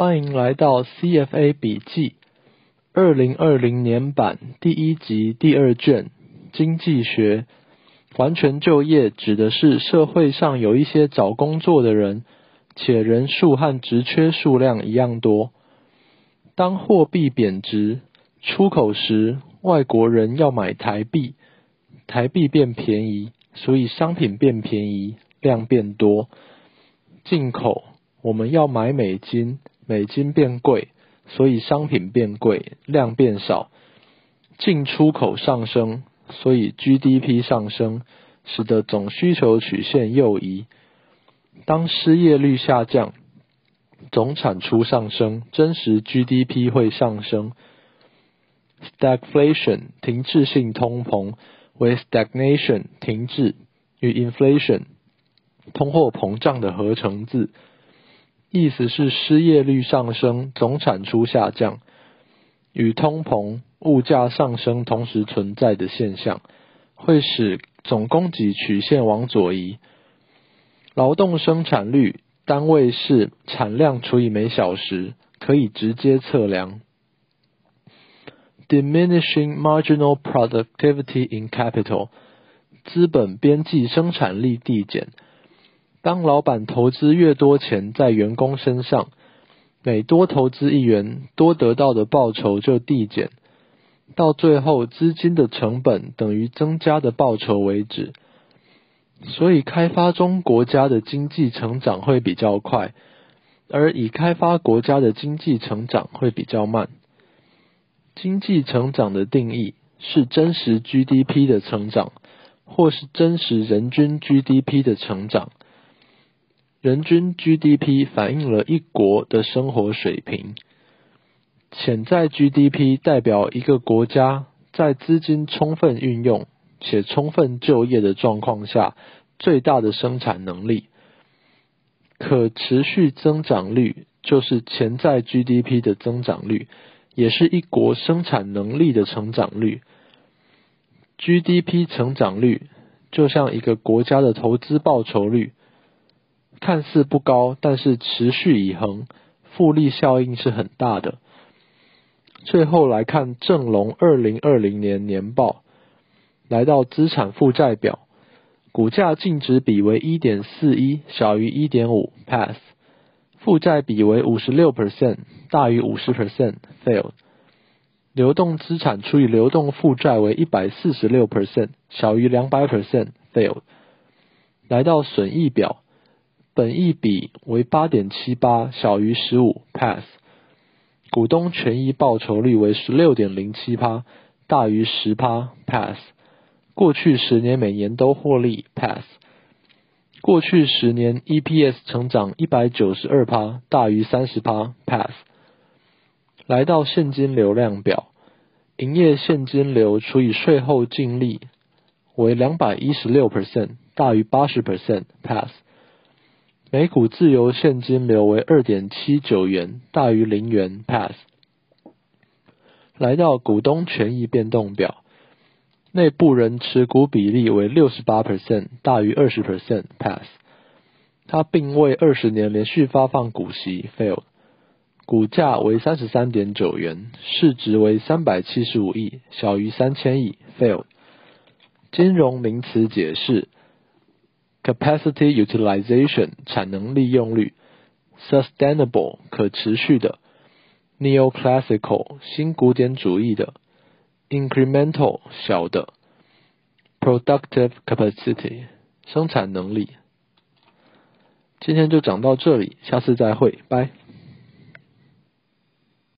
欢迎来到 CFA 笔记，二零二零年版第一集第二卷经济学。完全就业指的是社会上有一些找工作的人，且人数和职缺数量一样多。当货币贬值，出口时外国人要买台币，台币变便宜，所以商品变便宜，量变多。进口我们要买美金。美金变贵，所以商品变贵，量变少；进出口上升，所以 GDP 上升，使得总需求曲线右移。当失业率下降，总产出上升，真实 GDP 会上升。Stagflation 停滞性通膨为 stagnation 停滞与 inflation 通货膨胀的合成字。意思是失业率上升，总产出下降，与通膨、物价上升同时存在的现象，会使总供给曲线往左移。劳动生产率单位是产量除以每小时，可以直接测量。Diminishing marginal productivity in capital，资本边际生产力递减。当老板投资越多钱在员工身上，每多投资一元，多得到的报酬就递减，到最后资金的成本等于增加的报酬为止。所以开发中国家的经济成长会比较快，而已开发国家的经济成长会比较慢。经济成长的定义是真实 GDP 的成长，或是真实人均 GDP 的成长。人均 GDP 反映了一国的生活水平，潜在 GDP 代表一个国家在资金充分运用且充分就业的状况下最大的生产能力。可持续增长率就是潜在 GDP 的增长率，也是一国生产能力的成长率。GDP 成长率就像一个国家的投资报酬率。看似不高，但是持续以恒，复利效应是很大的。最后来看正隆二零二零年年报，来到资产负债表，股价净值比为一点四一，小于一点五，pass；负债比为五十六 percent，大于五十 percent，fail；流动资产除以流动负债为一百四十六 percent，小于两百 percent，fail。来到损益表。本益比为八点七八，小于十五，pass。股东权益报酬率为十六点零七趴，大于十趴，pass。过去十年每年都获利，pass。过去十年 EPS 成长一百九十二趴，大于三十趴，pass。来到现金流量表，营业现金流除以税后净利为两百一十六 percent，大于八十 percent，pass。每股自由现金流为二点七九元，大于零元，pass。来到股东权益变动表，内部人持股比例为六十八 percent，大于二十 percent，pass。他并未二十年连续发放股息，fail。股价为三十三点九元，市值为三百七十五亿，小于三千亿，fail。金融名词解释。Capacity utilization 产能利用率，Sustainable 可持续的，Neoclassical 新古典主义的，Incremental 小的，Productive capacity 生产能力。今天就讲到这里，下次再会，拜。